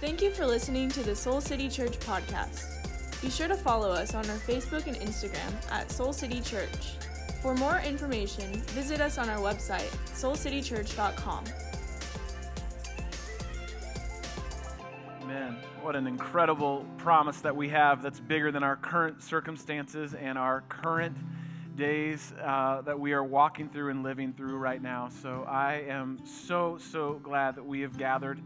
Thank you for listening to the Soul City Church podcast. Be sure to follow us on our Facebook and Instagram at Soul City Church. For more information, visit us on our website, soulcitychurch.com. Amen. What an incredible promise that we have that's bigger than our current circumstances and our current days uh, that we are walking through and living through right now. So I am so, so glad that we have gathered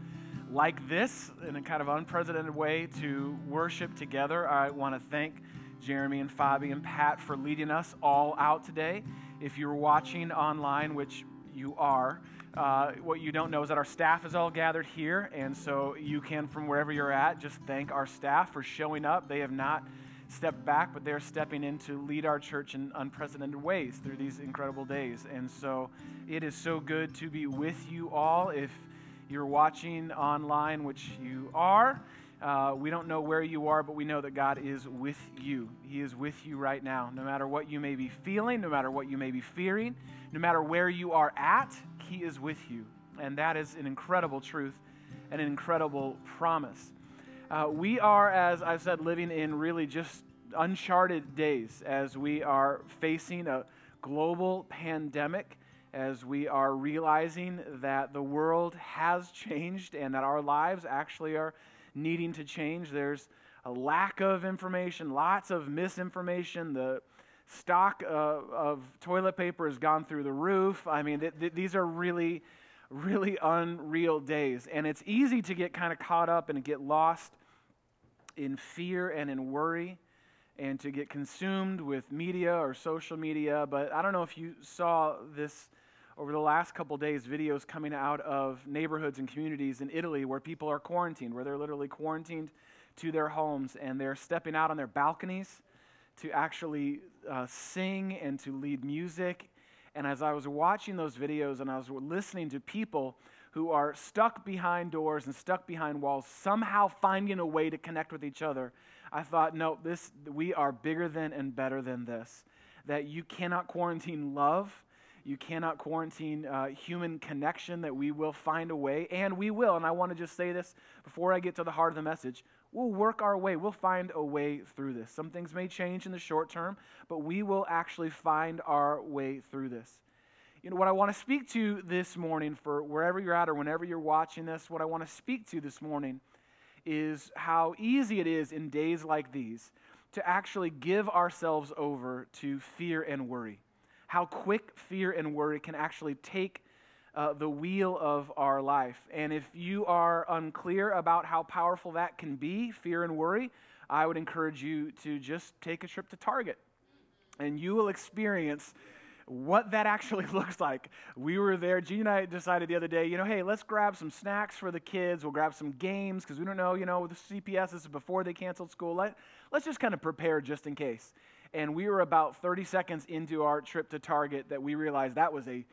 like this in a kind of unprecedented way to worship together. I want to thank Jeremy and Fabi and Pat for leading us all out today. If you're watching online, which you are, uh, what you don't know is that our staff is all gathered here, and so you can, from wherever you're at, just thank our staff for showing up. They have not stepped back, but they're stepping in to lead our church in unprecedented ways through these incredible days. And so it is so good to be with you all. If you're watching online, which you are, uh, we don't know where you are, but we know that God is with you. He is with you right now. No matter what you may be feeling, no matter what you may be fearing, no matter where you are at, He is with you. And that is an incredible truth and an incredible promise. Uh, we are, as I've said, living in really just uncharted days as we are facing a global pandemic as we are realizing that the world has changed and that our lives actually are needing to change. There's a lack of information, lots of misinformation. The stock uh, of toilet paper has gone through the roof. I mean, th- th- these are really, really unreal days. And it's easy to get kind of caught up and get lost in fear and in worry and to get consumed with media or social media. But I don't know if you saw this over the last couple days videos coming out of neighborhoods and communities in Italy where people are quarantined, where they're literally quarantined to their homes and they're stepping out on their balconies to actually uh, sing and to lead music. And as I was watching those videos and I was listening to people who are stuck behind doors and stuck behind walls, somehow finding a way to connect with each other, I thought, no, this we are bigger than and better than this. That you cannot quarantine love you cannot quarantine uh, human connection, that we will find a way, and we will. And I want to just say this before I get to the heart of the message. We'll work our way. We'll find a way through this. Some things may change in the short term, but we will actually find our way through this. You know, what I want to speak to this morning, for wherever you're at or whenever you're watching this, what I want to speak to this morning is how easy it is in days like these to actually give ourselves over to fear and worry how quick fear and worry can actually take uh, the wheel of our life. And if you are unclear about how powerful that can be, fear and worry, I would encourage you to just take a trip to Target and you will experience what that actually looks like. We were there. Gene and I decided the other day, you know, hey, let's grab some snacks for the kids. We'll grab some games because we don't know, you know, the CPS this is before they canceled school. Let, let's just kind of prepare just in case. And we were about 30 seconds into our trip to Target that we realized that was a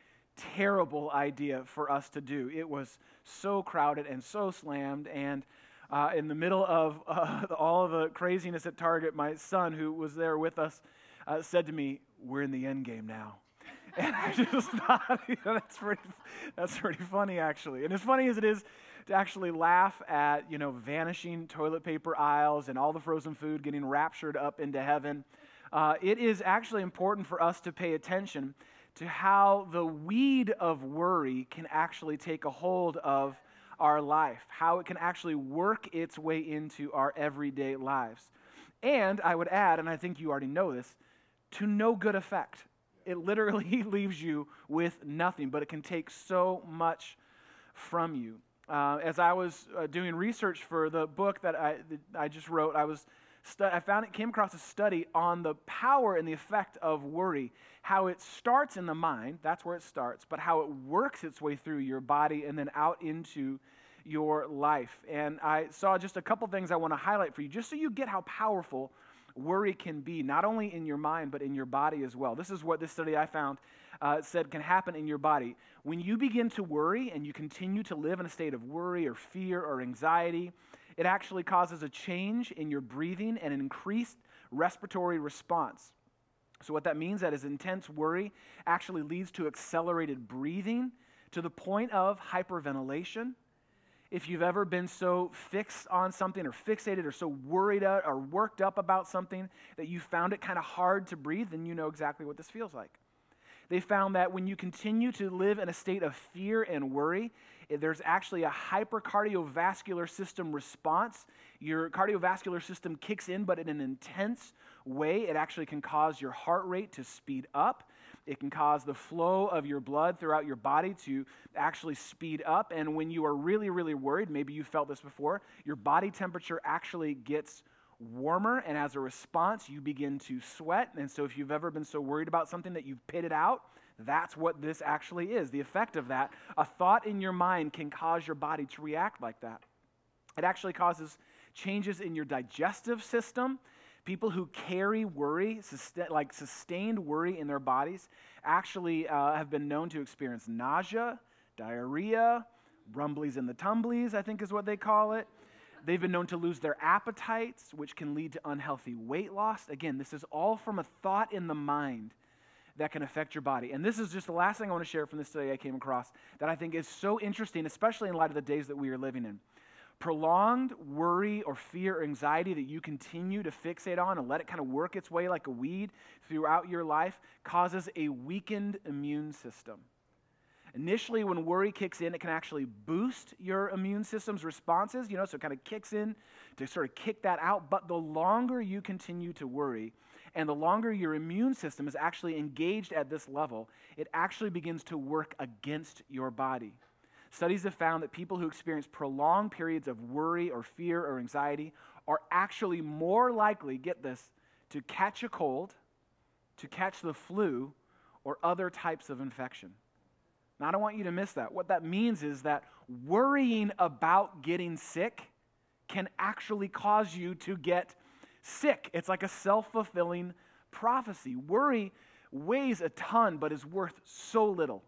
terrible idea for us to do. It was so crowded and so slammed. And uh, in the middle of uh, all of the craziness at Target, my son, who was there with us, uh, said to me, We're in the end game now. And I just thought, you know, that's, pretty, that's pretty funny, actually. And as funny as it is to actually laugh at, you know, vanishing toilet paper aisles and all the frozen food getting raptured up into heaven, uh, it is actually important for us to pay attention to how the weed of worry can actually take a hold of our life, how it can actually work its way into our everyday lives. And I would add, and I think you already know this, to no good effect. It literally leaves you with nothing, but it can take so much from you. Uh, as I was uh, doing research for the book that I, that I just wrote, I was stu- I found it came across a study on the power and the effect of worry, how it starts in the mind, that's where it starts, but how it works its way through your body and then out into your life. And I saw just a couple things I want to highlight for you, just so you get how powerful worry can be, not only in your mind, but in your body as well. This is what this study I found uh, said can happen in your body. When you begin to worry and you continue to live in a state of worry or fear or anxiety, it actually causes a change in your breathing and an increased respiratory response. So, what that means that is intense worry actually leads to accelerated breathing to the point of hyperventilation. if you've ever been so fixed on something or fixated or so worried or worked up about something that you found it kind of hard to breathe, then you know exactly what this feels like. They found that when you continue to live in a state of fear and worry, there's actually a hypercardiovascular system response. Your cardiovascular system kicks in, but in an intense way. It actually can cause your heart rate to speed up. It can cause the flow of your blood throughout your body to actually speed up. And when you are really, really worried, maybe you felt this before, your body temperature actually gets warmer. And as a response, you begin to sweat. And so if you've ever been so worried about something that you've pitted out, that's what this actually is. The effect of that, a thought in your mind can cause your body to react like that. It actually causes changes in your digestive system. People who carry worry, like sustained worry in their bodies, actually uh, have been known to experience nausea, diarrhea, rumblies in the tumblies, I think is what they call it. They've been known to lose their appetites, which can lead to unhealthy weight loss. Again, this is all from a thought in the mind that can affect your body. And this is just the last thing I want to share from this study I came across that I think is so interesting, especially in light of the days that we are living in prolonged worry or fear or anxiety that you continue to fixate on and let it kind of work its way like a weed throughout your life causes a weakened immune system. Initially, when worry kicks in, it can actually boost your immune system's responses, you know, so it kind of kicks in to sort of kick that out. But the longer you continue to worry, and the longer your immune system is actually engaged at this level, it actually begins to work against your body. Studies have found that people who experience prolonged periods of worry or fear or anxiety are actually more likely, get this, to catch a cold, to catch the flu, or other types of infection. Now, I don't want you to miss that. What that means is that worrying about getting sick can actually cause you to get sick. It's like a self fulfilling prophecy. Worry weighs a ton, but is worth so little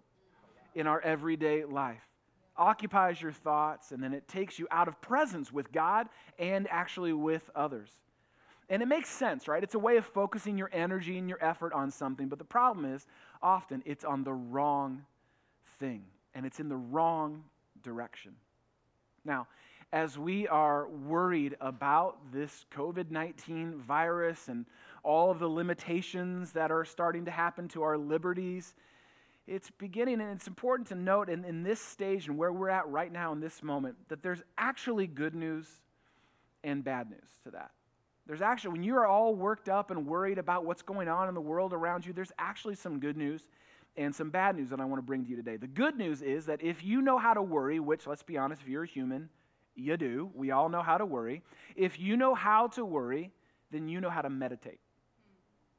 in our everyday life occupies your thoughts, and then it takes you out of presence with God and actually with others. And it makes sense, right? It's a way of focusing your energy and your effort on something, but the problem is often it's on the wrong thing, and it's in the wrong direction. Now, as we are worried about this COVID 19 virus and all of the limitations that are starting to happen to our liberties it's beginning, and it's important to note in, in this stage and where we're at right now in this moment that there's actually good news and bad news to that. There's actually, when you are all worked up and worried about what's going on in the world around you, there's actually some good news and some bad news that I want to bring to you today. The good news is that if you know how to worry, which, let's be honest, if you're a human, you do, we all know how to worry. If you know how to worry, then you know how to meditate.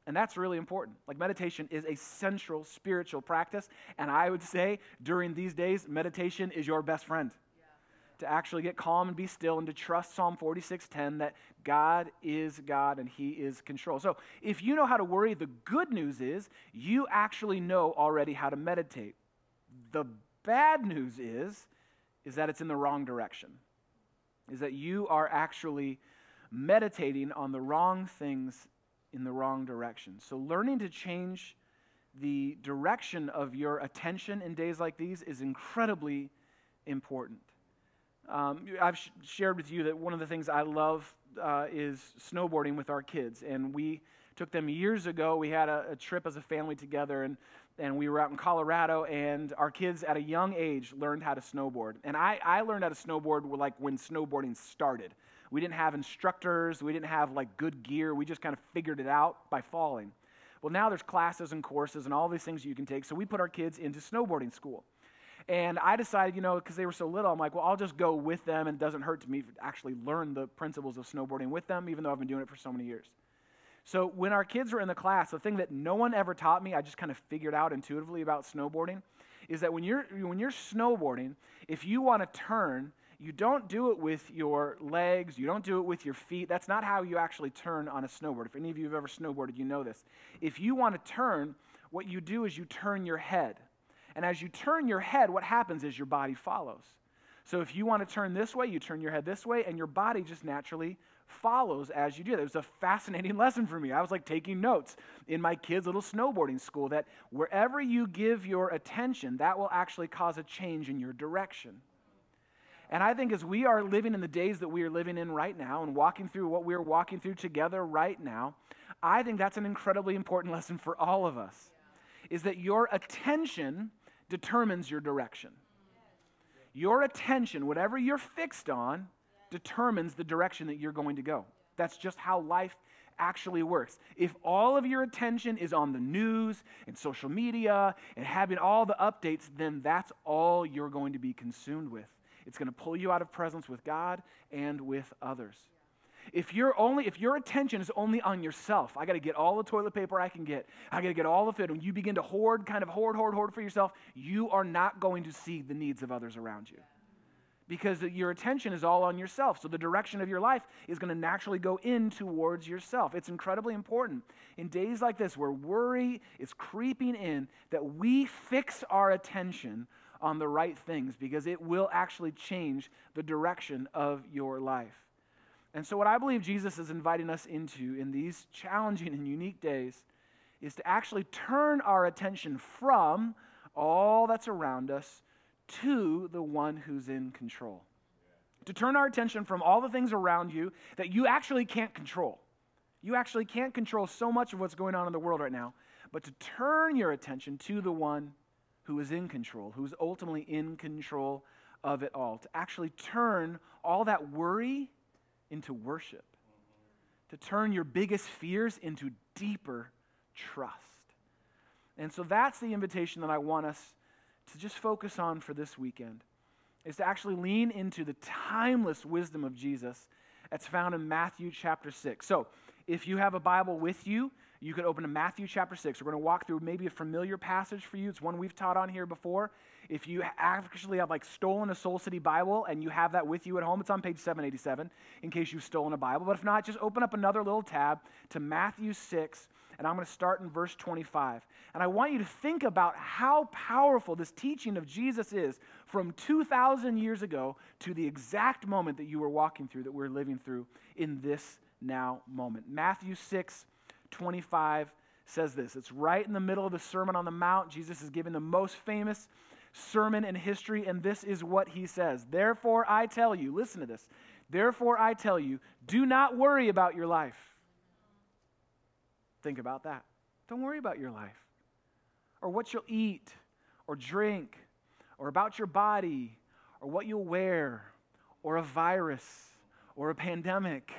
And that's really important. Like, meditation is a central spiritual practice. And I would say during these days, meditation is your best friend. To actually get calm and be still and to trust Psalm 46:10 that God is God and He is control. So, if you know how to worry, the good news is you actually know already how to meditate. The bad news is, is that it's in the wrong direction. Is that you are actually meditating on the wrong things in the wrong direction. So, learning to change the direction of your attention in days like these is incredibly important. Um, I've sh- shared with you that one of the things I love uh, is snowboarding with our kids. And we took them years ago. We had a, a, trip as a family together, and, and we were out in Colorado, and our kids at a young age learned how to snowboard. And I, I learned how to snowboard like when snowboarding started. We didn't have instructors. We didn't have like good gear. We just kind of figured it out by falling. Well, now there's classes and courses and all these things you can take. So we put our kids into snowboarding school. And I decided, you know, because they were so little, I'm like, well, I'll just go with them, and it doesn't hurt to me to actually learn the principles of snowboarding with them, even though I've been doing it for so many years. So when our kids were in the class, the thing that no one ever taught me, I just kind of figured out intuitively about snowboarding, is that when you're when you're snowboarding, if you want to turn, you don't do it with your legs, you don't do it with your feet. That's not how you actually turn on a snowboard. If any of you have ever snowboarded, you know this. If you want to turn, what you do is you turn your head. And as you turn your head, what happens is your body follows. So if you want to turn this way, you turn your head this way, and your body just naturally follows as you do. It was a fascinating lesson for me. I was like taking notes in my kids' little snowboarding school that wherever you give your attention, that will actually cause a change in your direction. And I think as we are living in the days that we are living in right now and walking through what we are walking through together right now, I think that's an incredibly important lesson for all of us. Is that your attention determines your direction. Your attention, whatever you're fixed on, determines the direction that you're going to go. That's just how life actually works. If all of your attention is on the news and social media and having all the updates, then that's all you're going to be consumed with. It's going to pull you out of presence with God and with others. If you're only if your attention is only on yourself, I got to get all the toilet paper I can get. I got to get all of it. When you begin to hoard, kind of hoard, hoard, hoard for yourself, you are not going to see the needs of others around you because your attention is all on yourself. So the direction of your life is going to naturally go in towards yourself. It's incredibly important in days like this where worry is creeping in that we fix our attention on the right things because it will actually change the direction of your life. And so, what I believe Jesus is inviting us into in these challenging and unique days is to actually turn our attention from all that's around us to the one who's in control. To turn our attention from all the things around you that you actually can't control. You actually can't control so much of what's going on in the world right now, but to turn your attention to the one who is in control, who's ultimately in control of it all. To actually turn all that worry into worship. To turn your biggest fears into deeper trust. And so that's the invitation that I want us to just focus on for this weekend is to actually lean into the timeless wisdom of Jesus that's found in Matthew chapter 6. So, if you have a Bible with you, you could open to Matthew chapter 6. We're going to walk through maybe a familiar passage for you. It's one we've taught on here before. If you actually have like stolen a Soul City Bible and you have that with you at home, it's on page 787 in case you've stolen a Bible. But if not, just open up another little tab to Matthew 6 and I'm going to start in verse 25. And I want you to think about how powerful this teaching of Jesus is from 2,000 years ago to the exact moment that you were walking through, that we're living through in this now moment. Matthew 6, 25 says this. It's right in the middle of the Sermon on the Mount. Jesus is giving the most famous sermon in history, and this is what he says. Therefore, I tell you, listen to this. Therefore, I tell you, do not worry about your life Think about that. Don't worry about your life or what you'll eat or drink or about your body or what you'll wear or a virus or a pandemic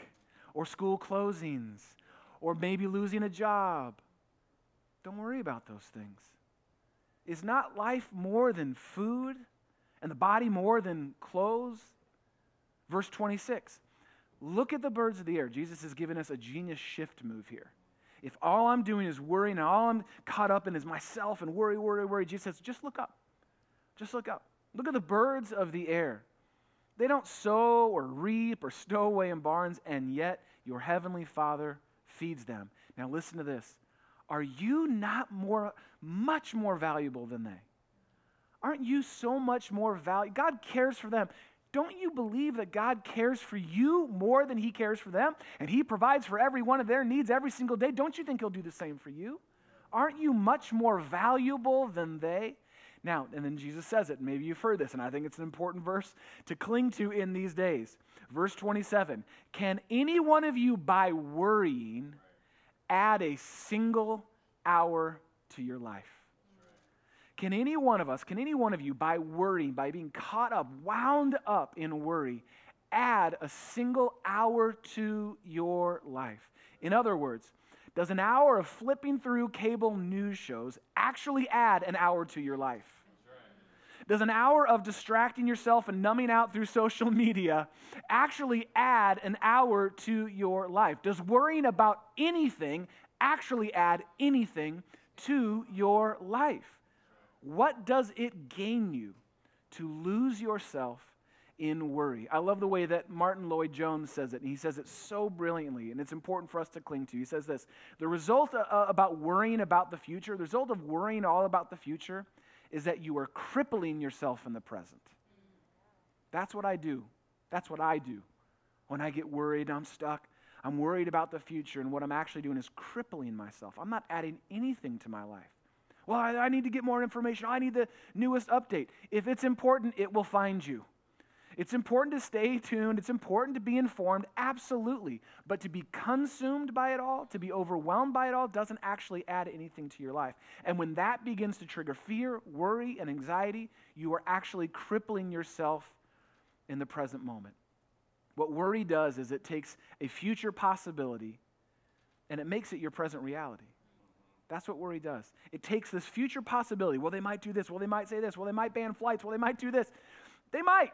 or school closings or maybe losing a job. Don't worry about those things. Is not life more than food and the body more than clothes? Verse 26. Look at the birds of the air. Jesus has given us a genius shift move here if all I'm doing is worrying and all I'm caught up in is myself and worry, worry, worry, Jesus says, just look up. Just look up. Look at the birds of the air. They don't sow or reap or stow away in barns, and yet your heavenly Father feeds them. Now listen to this. Are you not more, much more valuable than they? Aren't you so much more valuable? God cares for them. Don't you believe that God cares for you more than He cares for them? And He provides for every one of their needs every single day. Don't you think He'll do the same for you? Aren't you much more valuable than they? Now, and then Jesus says it. Maybe you've heard this, and I think it's an important verse to cling to in these days. Verse 27 Can any one of you, by worrying, add a single hour to your life? Can any one of us, can any one of you, by worrying, by being caught up, wound up in worry, add a single hour to your life? In other words, does an hour of flipping through cable news shows actually add an hour to your life? Does an hour of distracting yourself and numbing out through social media actually add an hour to your life? Does worrying about anything actually add anything to your life? What does it gain you to lose yourself in worry? I love the way that Martyn Lloyd-Jones says it, and he says it so brilliantly, and it's important for us to cling to. He says this The result uh, about worrying about the future, the result of worrying all about the future, is that you are crippling yourself in the present. That's what I do. That's what I do. When I get worried, I'm stuck. I'm worried about the future, and what I'm actually doing is crippling myself. I'm not adding anything to my life. Well, I, I need to get more information. I need the newest update. If it's important, it will find you. It's important to stay tuned. It's important to be informed, absolutely. But to be consumed by it all, to be overwhelmed by it all, doesn't actually add anything to your life. And when that begins to trigger fear, worry, and anxiety, you are actually crippling yourself in the present moment. What worry does is it takes a future possibility and it makes it your present reality. That's what worry does. It takes this future possibility. Well, they might do this. Well, they might say this. Well, they might ban flights. Well, they might do this. They might.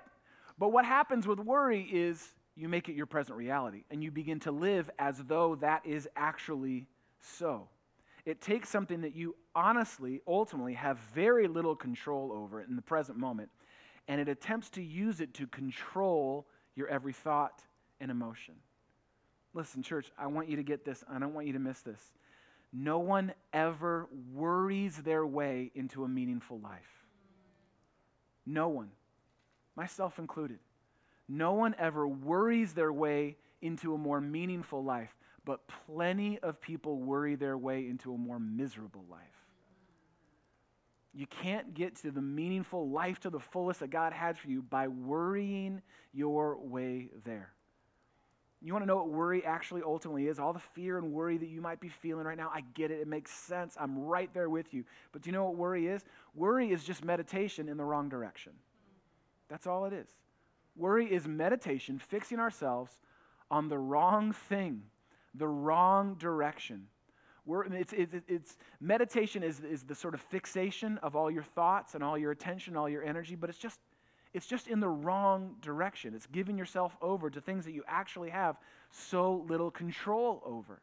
But what happens with worry is you make it your present reality and you begin to live as though that is actually so. It takes something that you honestly, ultimately, have very little control over in the present moment, and it attempts to use it to control your every thought and emotion. Listen, church, I want you to get this. I don't want you to miss this. No one ever worries their way into a meaningful life. No one, myself included. No one ever worries their way into a more meaningful life, but plenty of people worry their way into a more miserable life. You can't get to the meaningful life to the fullest that God has for you by worrying your way there. You want to know what worry actually ultimately is? All the fear and worry that you might be feeling right now, I get it. It makes sense. I'm right there with you. But do you know what worry is? Worry is just meditation in the wrong direction. That's all it is. Worry is meditation, fixing ourselves on the wrong thing, the wrong direction. We're, it's, it's, it's, meditation is, is the sort of fixation of all your thoughts and all your attention, all your energy, but it's just it's just in the wrong direction. It's giving yourself over to things that you actually have so little control over.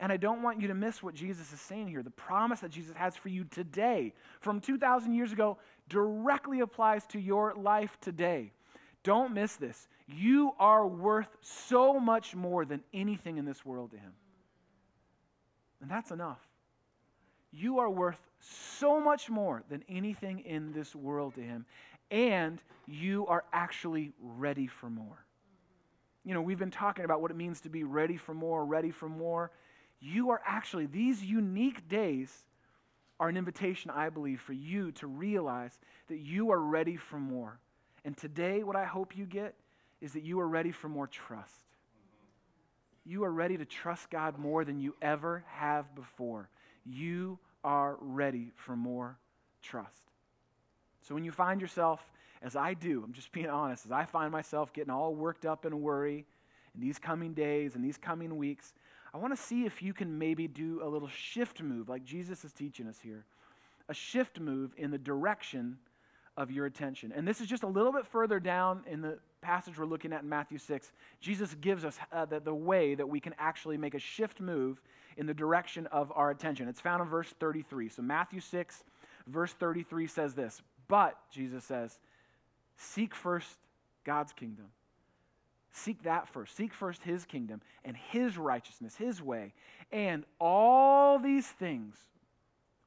And I don't want you to miss what Jesus is saying here. The promise that Jesus has for you today, from 2,000 years ago, directly applies to your life today. Don't miss this. You are worth so much more than anything in this world to Him. And that's enough. You are worth so much more than anything in this world to Him and you are actually ready for more. You know, we've been talking about what it means to be ready for more, ready for more. You are actually, these unique days are an invitation, I believe, for you to realize that you are ready for more. And today, what I hope you get is that you are ready for more trust. You are ready to trust God more than you ever have before. You are ready for more trust. So when you find yourself, as I do, I'm just being honest, as I find myself getting all worked up and worry in these coming days and these coming weeks, I want to see if you can maybe do a little shift move like Jesus is teaching us here. A shift move in the direction of your attention. And this is just a little bit further down in the passage we're looking at in Matthew 6. Jesus gives us uh, the, the way that we can actually make a shift move in the direction of our attention. It's found in verse 33. So, Matthew 6, verse 33 says this but, Jesus says, seek first God's kingdom. Seek that first. Seek first His kingdom and His righteousness, His way. And all these things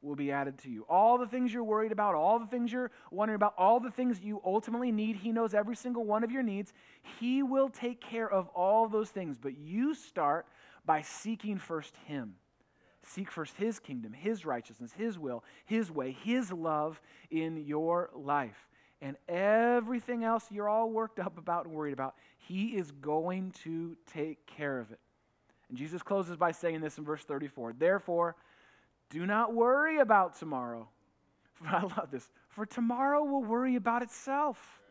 will be added to you. All the things you're worried about, all the things you're wondering about, all the things you ultimately need, He knows every single one of your needs. He will take care of all those things. But you start by seeking first Him. Seek first His kingdom, His righteousness, His will, His way, His love in your life. And everything else you're all worked up about and worried about, He is going to take care of it. And Jesus closes by saying this in verse 34 Therefore, do not worry about tomorrow. I love this. For tomorrow will worry about itself.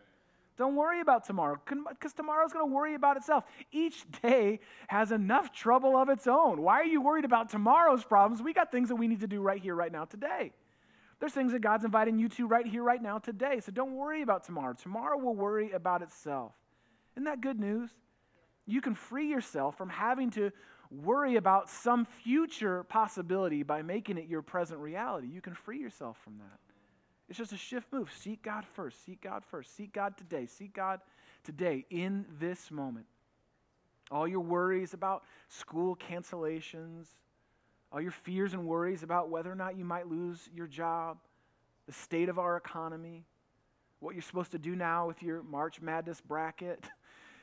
Don't worry about tomorrow because tomorrow's going to worry about itself. Each day has enough trouble of its own. Why are you worried about tomorrow's problems? We got things that we need to do right here, right now, today. There's things that God's inviting you to right here, right now, today. So don't worry about tomorrow. Tomorrow will worry about itself. Isn't that good news? You can free yourself from having to worry about some future possibility by making it your present reality. You can free yourself from that. It's just a shift move. Seek God first. Seek God first. Seek God today. Seek God today in this moment. All your worries about school cancellations, all your fears and worries about whether or not you might lose your job, the state of our economy, what you're supposed to do now with your March Madness bracket,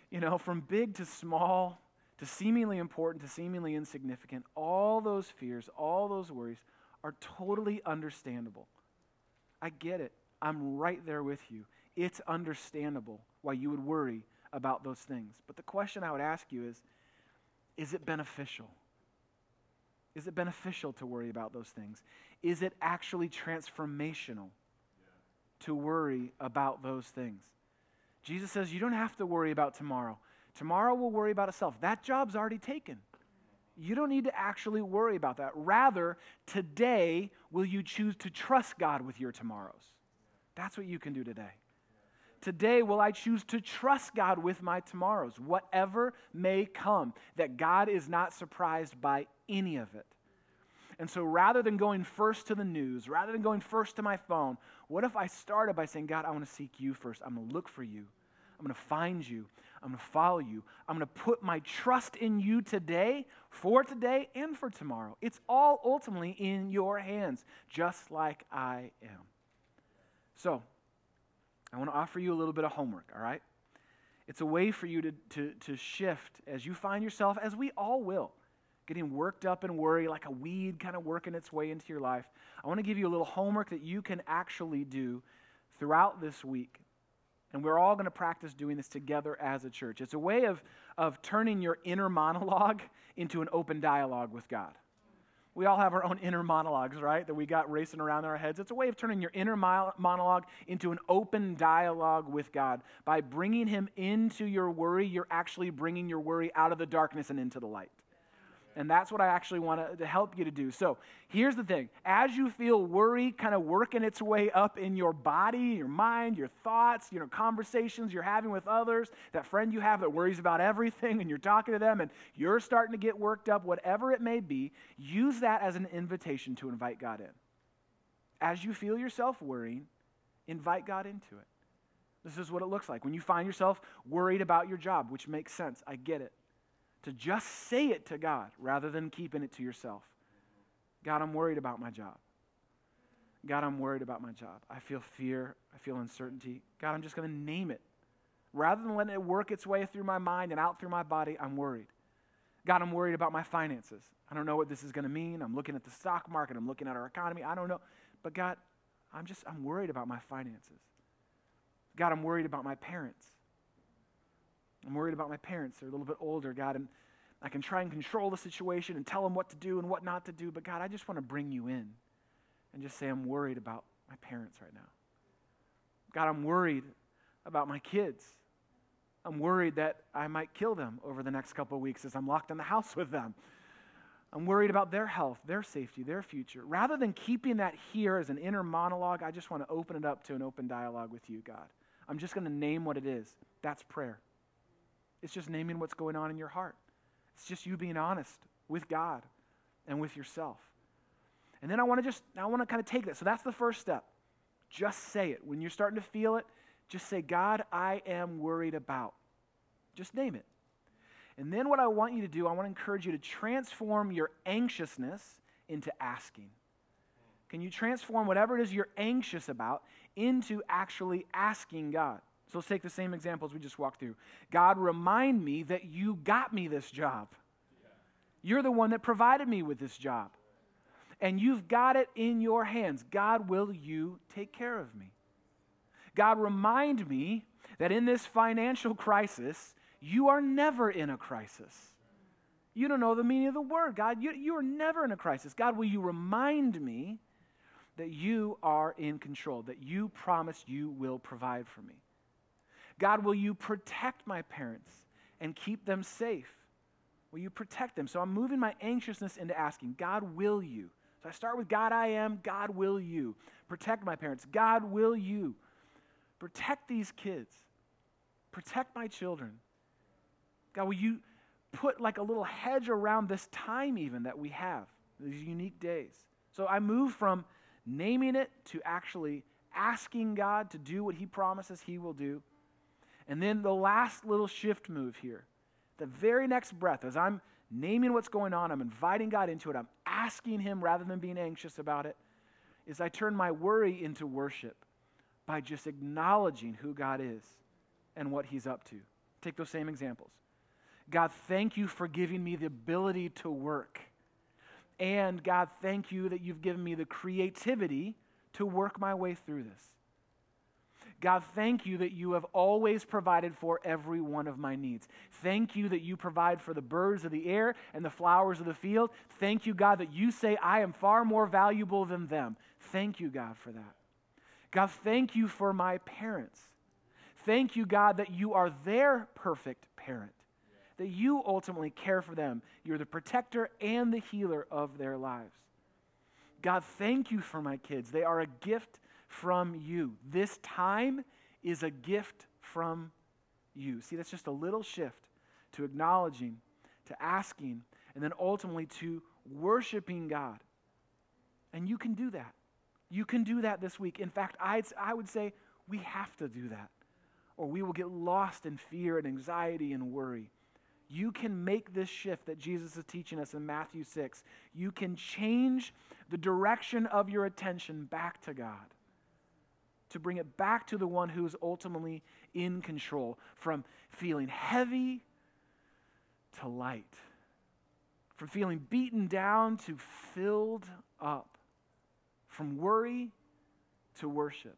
you know, from big to small, to seemingly important to seemingly insignificant, all those fears, all those worries are totally understandable. I get it. I'm right there with you. it's understandable why you would worry about those things. But the question I would ask you is is it beneficial? Is it beneficial to worry about those things? Is it actually transformational to worry about those things? Jesus says you don't have to worry about tomorrow. Tomorrow will worry about itself. That job's already taken. You don't need to actually worry about that. Rather, today, will you choose to trust God with your tomorrows? That's what you can do today. Today, will I choose to trust God with my tomorrows, whatever may come, that God is not surprised by any of it. And so rather than going first to the news, rather than going first to my phone, what if I started by saying, God, I want to seek you first? I'm going to look for you. I'm going to find you. I'm going to follow you. I'm going to put my trust in you today, for today, and for tomorrow. It's all ultimately in your hands, just like I am. So, I want to offer you a little bit of homework, all right? It's a way for you to, to, to shift as you find yourself, as we all will, getting worked up and worry like a weed kind of working its way into your life. I want to give you a little homework that you can actually do throughout this week. And we're all going to practice doing this together as a church. It's a way of, of turning your inner monologue into an open dialogue with God. We all have our own inner monologues, right? That we got racing around in our heads. It's a way of turning your inner monologue into an open dialogue with God. By bringing Him into your worry, you're actually bringing your worry out of the darkness and into the light. And that's what I actually want to help you to do. So here's the thing as you feel worry kind of working its way up in your body, your mind, your thoughts, you know, conversations you're having with others, that friend you have that worries about everything and you're talking to them and you're starting to get worked up, whatever it may be, use that as an invitation to invite God in. As you feel yourself worrying, invite God into it. This is what it looks like. When you find yourself worried about your job, which makes sense, I get it to just say it to God rather than keeping it to yourself. God, I'm worried about my job. God, I'm worried about my job. I feel fear. I feel uncertainty. God, I'm just going to name it. Rather than letting it work its way through my mind and out through my body, I'm worried. God, I'm worried about my finances. I don't know what this is going to mean. I'm looking at the stock market. I'm looking at our economy. I don't know. But God, I'm just, I'm worried about my finances. God, I'm worried about my parents. I'm worried about my parents. They're a little bit older, God, and I can try and control the situation and tell them what to do and what not to do, but God, I just want to bring you in and just say, I'm worried about my parents right now. God, I'm worried about my kids. I'm worried that I might kill them over the next couple of weeks as I'm locked in the house with them. I'm worried about their health, their safety, their future. Rather than keeping that here as an inner monologue, I just want to open it up to an open dialogue with you, God. I'm just going to name what it is. That's prayer. It's just naming what's going on in your heart. It's just you being honest with God and with yourself. And then I want to just, I want to kind of take that. So that's the first step. Just say it. When you're starting to feel it, just say, God, I am worried about. Just name it. And then what I want you to do, I want to encourage you to transform your anxiousness into asking. Can you transform whatever it is you're anxious about into actually asking God? So let's take the same examples we just walked through. God, remind me that you got me this job. You're the one that provided me with this job. And you've got it in your hands. God, will you take care of me? God, remind me that in this financial crisis, you are never in a crisis. You don't know the meaning of the word, God. You, you are never in a crisis. God, will you remind me that you are in control, that you promise you will provide for me? God, will you protect my parents and keep them safe? Will you protect them? So I'm moving my anxiousness into asking, God, will you? So I start with God, I am. God, will you? Protect my parents. God, will you? Protect these kids. Protect my children. God, will you put like a little hedge around this time, even that we have, these unique days? So I move from naming it to actually asking God to do what He promises He will do. And then the last little shift move here, the very next breath, as I'm naming what's going on, I'm inviting God into it, I'm asking Him rather than being anxious about it, is I turn my worry into worship by just acknowledging who God is and what He's up to. Take those same examples. God, thank you for giving me the ability to work. And God, thank you that you've given me the creativity to work my way through this. God, thank you that you have always provided for every one of my needs. Thank you that you provide for the birds of the air and the flowers of the field. Thank you, God, that you say I am far more valuable than them. Thank you, God, for that. God, thank you for my parents. Thank you, God, that you are their perfect parent, that you ultimately care for them. You're the protector and the healer of their lives. God, thank you for my kids. They are a gift from you. This time is a gift from you. See, that's just a little shift to acknowledging, to asking, and then ultimately to worshiping God. And you can do that. You can do that this week. In fact, I'd, I would say we have to do that, or we will get lost in fear and anxiety and worry. You can make this shift that Jesus is teaching us in Matthew 6. You can change the direction of your attention back to God to bring it back to the one who is ultimately in control, from feeling heavy to light, from feeling beaten down to filled up, from worry to worship.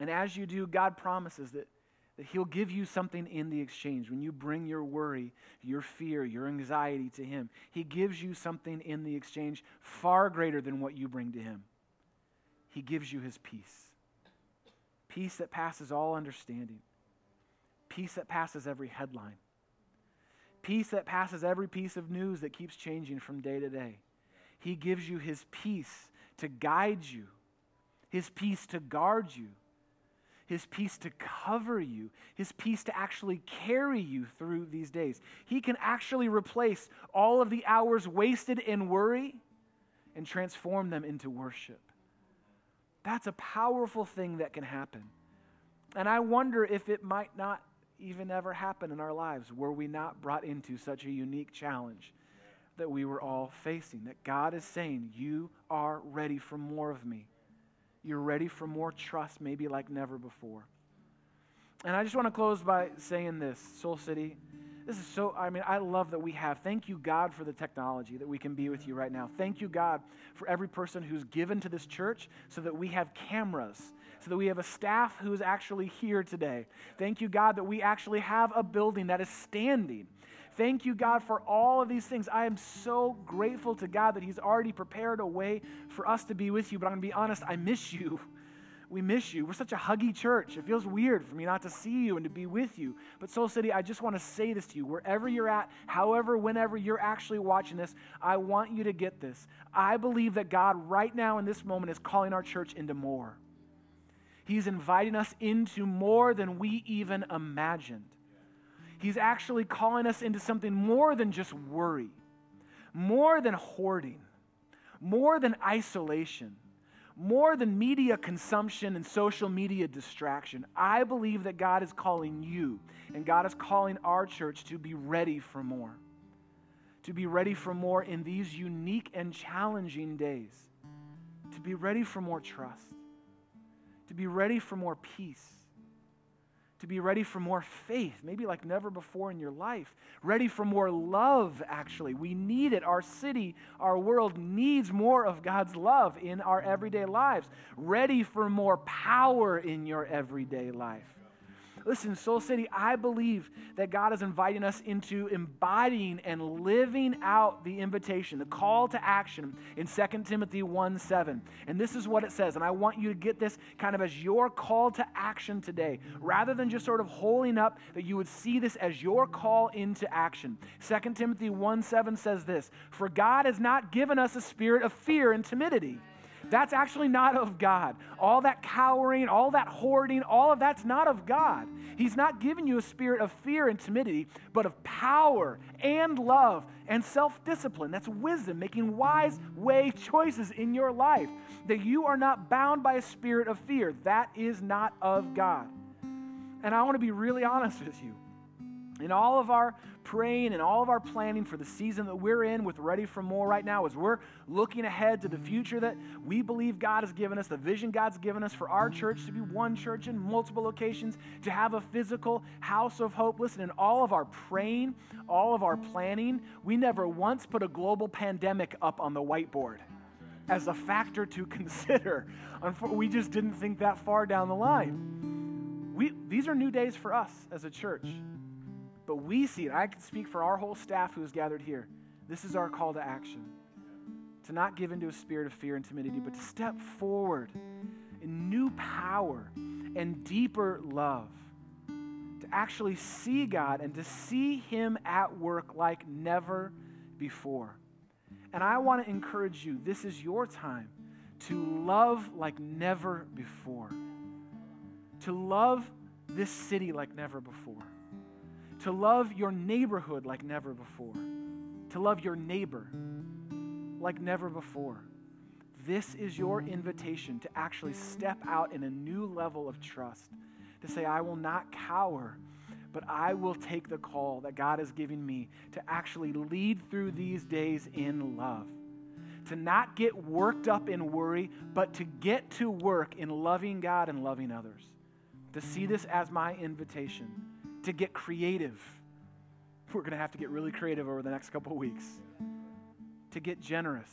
And as you do, God promises that, that He'll give you something in the exchange. When you bring your worry, your fear, your anxiety to Him, He gives you something in the exchange far greater than what you bring to Him. He gives you His peace peace that passes all understanding, peace that passes every headline, peace that passes every piece of news that keeps changing from day to day. He gives you His peace to guide you, His peace to guard you. His peace to cover you, His peace to actually carry you through these days. He can actually replace all of the hours wasted in worry and transform them into worship. That's a powerful thing that can happen. And I wonder if it might not even ever happen in our lives were we not brought into such a unique challenge that we were all facing. That God is saying, You are ready for more of me. You're ready for more trust, maybe like never before. And I just want to close by saying this Soul City, this is so, I mean, I love that we have. Thank you, God, for the technology that we can be with you right now. Thank you, God, for every person who's given to this church so that we have cameras, so that we have a staff who is actually here today. Thank you, God, that we actually have a building that is standing. Thank you, God, for all of these things. I am so grateful to God that He's already prepared a way for us to be with you. But I'm going to be honest, I miss you we miss you. We're such a huggy church. It feels weird for me not to see you and to be with you. But Soul City, I just want to say this to you. Wherever you're at, however, whenever you're actually watching this, I want you to get this. I believe that God, right now in this moment, is calling our church into more. He's inviting us into more than we even imagined. He's actually calling us into something more than just worry, more than hoarding, more than isolation more than media consumption and social media distraction, I believe that God is calling you and God is calling our church to be ready for more. To be ready for more in these unique and challenging days. To be ready for more trust. To be ready for more peace to be ready for more faith, maybe like never before in your life. Ready for more love, actually. We need it. Our city, our world needs more of God's love in our everyday lives. Ready for more power in your everyday life. Listen, Soul City, I believe that God is inviting us into embodying and living out the invitation, the call to action in 2 Timothy 1 7. And this is what it says. And I want you to get this kind of as your call to action today, rather than just sort of holding up, that you would see this as your call into action. 2 Timothy 1 7 says this For God has not given us a spirit of fear and timidity that's actually not of God. All that cowering, all that hoarding, all of that's not of God. He's not giving you a spirit of fear and timidity, but of power and love and self discipline. That's wisdom, making wise way choices in your life. That you are not bound by a spirit of fear. That is not of God. And I want to be really honest with you. In all of our praying and all of our planning for the season that we're in with Ready for More right now, as we're looking ahead to the future that we believe God has given us, the vision God's given us for our church to be one church in multiple locations, to have a physical house of hope. Listen, in all of our praying, all of our planning, we never once put a global pandemic up on the whiteboard. as a factor to consider. We just didn't think that far down the line. We, these are new days for us as a church. But we see it. I can speak for our whole staff who is gathered here. This is our call to action to not give into a spirit of fear and timidity, but to step forward in new power and deeper love. To actually see God and to see Him at work like never before. And I want to encourage you this is your time to love like never before, to love this city like never before, to love your neighborhood like never before, to love your neighbor like never before. This is your invitation to actually step out in a new level of trust, to say, I will not cower but I will take the call that God is giving me to actually lead through these days in love. To not get worked up in worry, but to get to work in loving God and loving others. To see this as my invitation, to get creative. We're going to have to get really creative over the next couple of weeks. To get generous.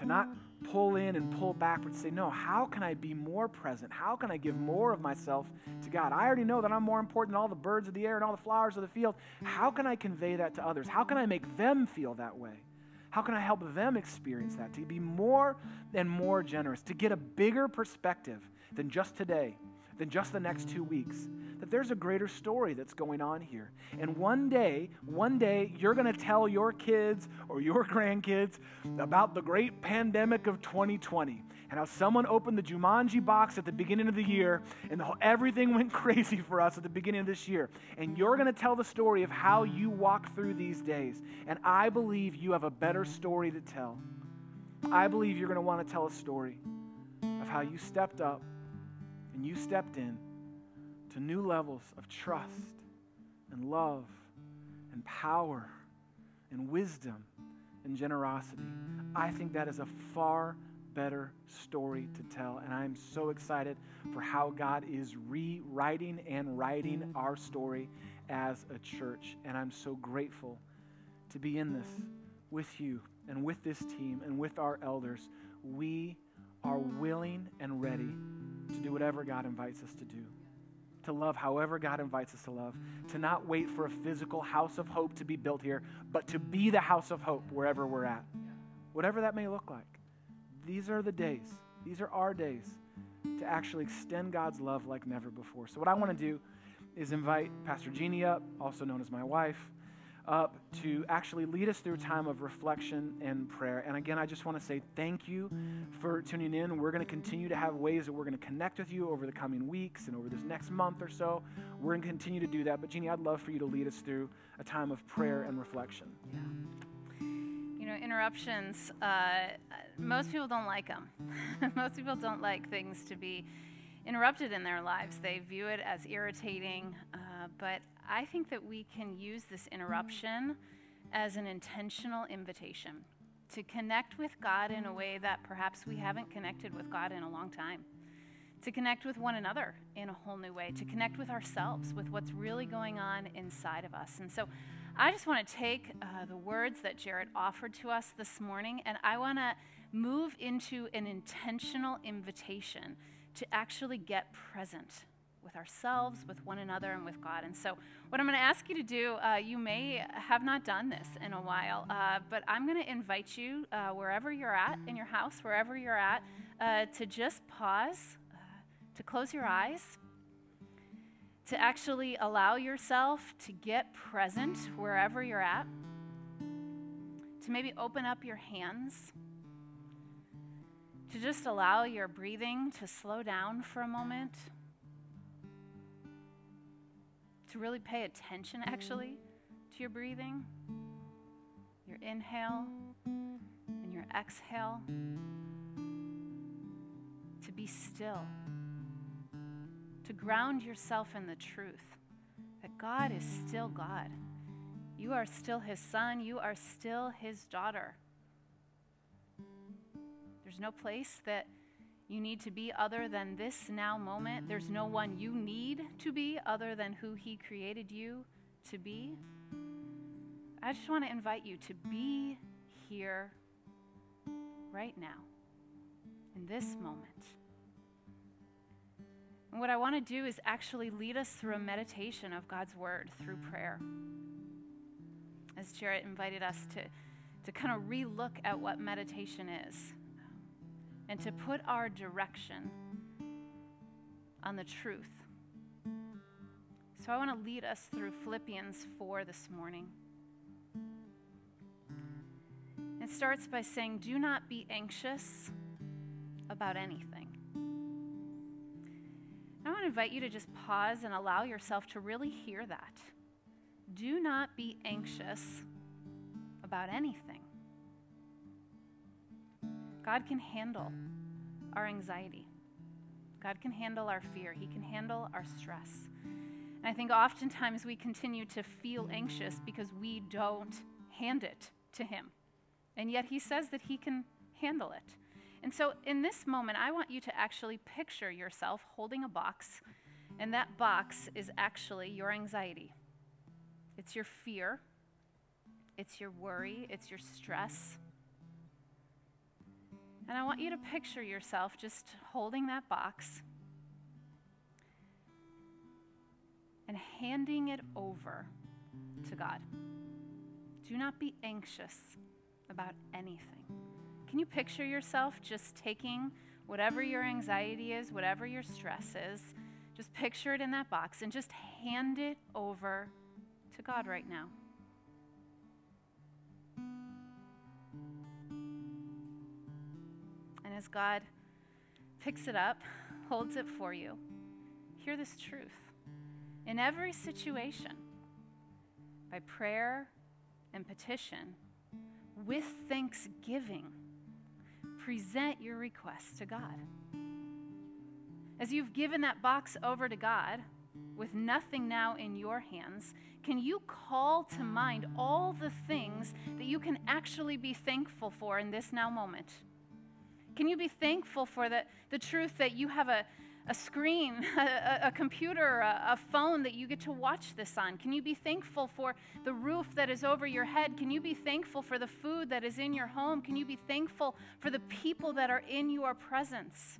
To not pull in and pull back, but say, no, how can I be more present? How can I give more of myself to God? I already know that I'm more important than all the birds of the air and all the flowers of the field. How can I convey that to others? How can I make them feel that way? How can I help them experience that? To be more and more generous, to get a bigger perspective than just today, than just the next two weeks, that there's a greater story that's going on here. And one day, one day, you're going to tell your kids or your grandkids about the great pandemic of 2020 and how someone opened the Jumanji box at the beginning of the year and the whole, everything went crazy for us at the beginning of this year. And you're going to tell the story of how you walk through these days. And I believe you have a better story to tell. I believe you're going to want to tell a story of how you stepped up and you stepped in to new levels of trust and love and power and wisdom and generosity. I think that is a far better story to tell. And I'm so excited for how God is rewriting and writing our story as a church. And I'm so grateful to be in this with you and with this team and with our elders. We are willing and ready to do whatever God invites us to do to love however God invites us to love, to not wait for a physical house of hope to be built here, but to be the house of hope wherever we're at, whatever that may look like. These are the days, these are our days to actually extend God's love like never before. So, what I want to do is invite Pastor Jeannie up, also known as my wife up to actually lead us through a time of reflection and prayer. And again, I just want to say thank you for tuning in. We're going to continue to have ways that we're going to connect with you over the coming weeks and over this next month or so. We're going to continue to do that. But Jeannie, I'd love for you to lead us through a time of prayer and reflection. Yeah. You know, interruptions, uh, most people don't like them. most people don't like things to be interrupted in their lives. They view it as irritating. Uh, but I think that we can use this interruption as an intentional invitation to connect with God in a way that perhaps we haven't connected with God in a long time, to connect with one another in a whole new way, to connect with ourselves, with what's really going on inside of us. And so I just want to take uh, the words that Jarrett offered to us this morning and I want to move into an intentional invitation to actually get present with ourselves, with one another, and with God. And so, what I'm going to ask you to do, uh, you may have not done this in a while, uh, but I'm going to invite you, uh, wherever you're at, in your house, wherever you're at, uh, to just pause, uh, to close your eyes, to actually allow yourself to get present wherever you're at, to maybe open up your hands. To just allow your breathing to slow down for a moment to really pay attention actually to your breathing, your inhale and your exhale, to be still, to ground yourself in the truth that God is still God. You are still His son, you are still His daughter. There's no place that you need to be other than this now moment. There's no one you need to be other than who He created you to be. I just want to invite you to be here right now, in this moment. And what I want to do is actually lead us through a meditation of God's Word through prayer. As Jarrett invited us to, to kind of relook at what meditation is and to put our direction on the truth. So I want to lead us through Philippians 4 this morning. It starts by saying, Do not be anxious about anything. I want to invite you to just pause and allow yourself to really hear that. Do not be anxious about anything. God can handle our anxiety. God can handle our fear. He can handle our stress. And I think oftentimes we continue to feel anxious because we don't hand it to Him. And yet He says that He can handle it. And so in this moment, I want you to actually picture yourself holding a box, and that box is actually your anxiety. It's your fear, it's your worry, it's your stress. And I want you to picture yourself just holding that box and handing it over to God. Do not be anxious about anything. Can you picture yourself just taking whatever your anxiety is, whatever your stress is, just picture it in that box and just hand it over to God right now? And as God picks it up, holds it for you, hear this truth. In every situation, by prayer and petition, with thanksgiving, present your requests to God. As you've given that box over to God, with nothing now in your hands, can you call to mind all the things that you can actually be thankful for in this now moment? Can you be thankful for the, the truth that you have a, a screen, a, a computer, a, a, phone that you get to watch this on? Can you be thankful for the roof that is over your head? Can you be thankful for the food that is in your home? Can you be thankful for the people that are in your presence?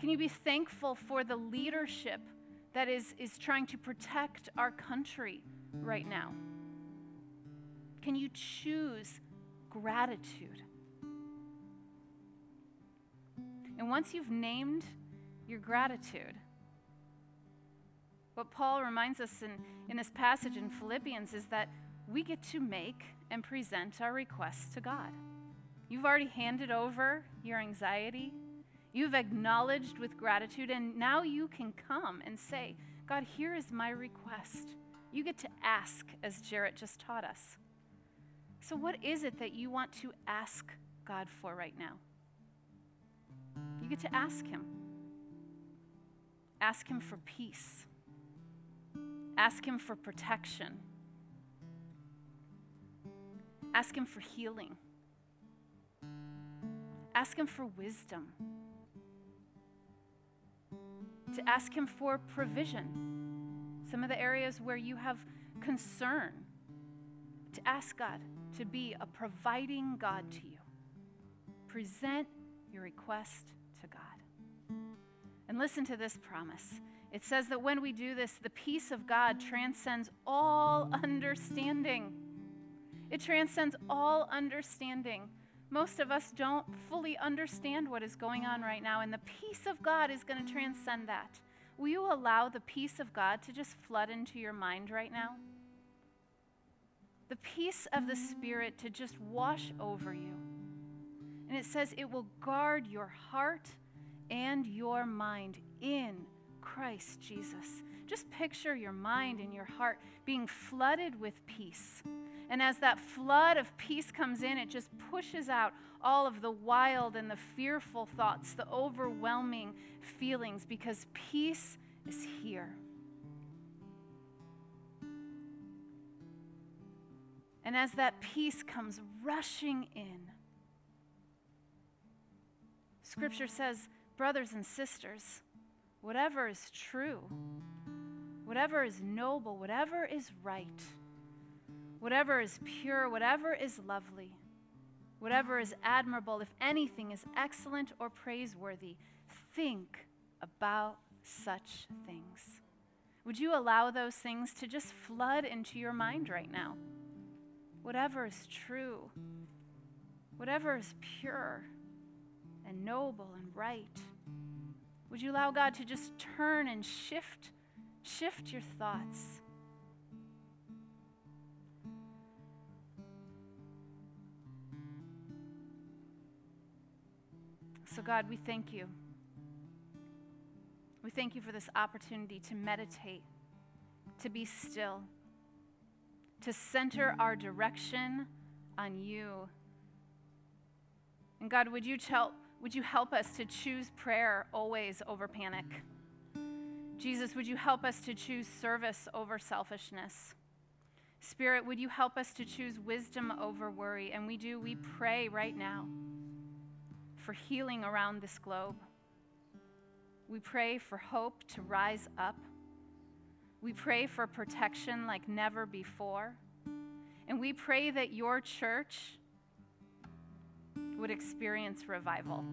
Can you be thankful for the leadership that is, is trying to protect our country right now? Can you choose gratitude? And once you've named your gratitude, what Paul reminds us in, in this passage in Philippians is that we get to make and present our requests to God. You've already handed over your anxiety, you've acknowledged with gratitude, and now you can come and say, God, here is my request. You get to ask, as Jarrett just taught us. So, what is it that you want to ask God for right now? Get to ask Him. Ask Him for peace. Ask Him for protection. Ask Him for healing. Ask Him for wisdom. To ask Him for provision. Some of the areas where you have concern. To ask God to be a providing God to you. Present your request. And listen to this promise. It says that when we do this, the peace of God transcends all understanding. It transcends all understanding. Most of us don't fully understand what is going on right now, and the peace of God is going to transcend that. Will you allow the peace of God to just flood into your mind right now? The peace of the Spirit to just wash over you. And it says it will guard your heart and your mind in Christ Jesus. Just picture your mind and your heart being flooded with peace. And as that flood of peace comes in, it just pushes out all of the wild and the fearful thoughts, the overwhelming feelings, because peace is here. And as that peace comes rushing in, Scripture says, brothers and sisters, whatever is true, whatever is noble, whatever is right, whatever is pure, whatever is lovely, whatever is admirable, if anything is excellent or praiseworthy, think about such things. Would you allow those things to just flood into your mind right now? Whatever is true, whatever is pure and noble and right. Would you allow God to just turn and shift shift your thoughts? So, God, we thank you. We thank you for this opportunity to meditate, to be still, to center our direction on you. And God, would you help, would you help us to choose prayer always over panic? Jesus, would you help us to choose service over selfishness? Spirit, would you help us to choose wisdom over worry? And we do, we pray right now for healing around this globe. We pray for hope to rise up. We pray for protection like never before. And we pray that your church would experience revival,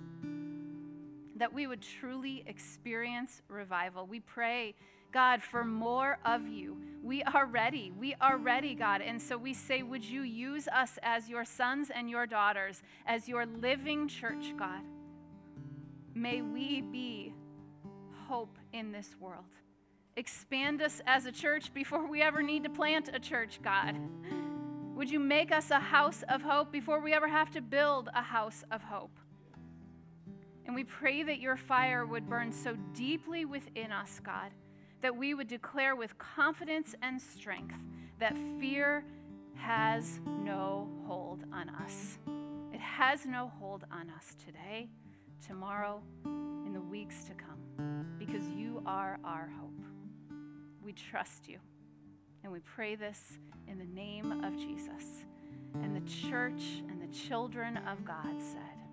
that we would truly experience revival. We pray God, for more of you. We are ready. We are ready, God. And so we say, Would you use us as your sons and your daughters, as your living church, God? May we be hope in this world. Expand us as a church before we ever need to plant a church, God. Would you make us a house of hope before we ever have to build a house of hope? And we pray that your fire would burn so deeply within us, God that we would declare with confidence and strength that fear has no hold on us. It has no hold on us today, tomorrow, in the weeks to come, because you are our hope. We trust you, and we pray this in the name of Jesus. And the church and the children of God said,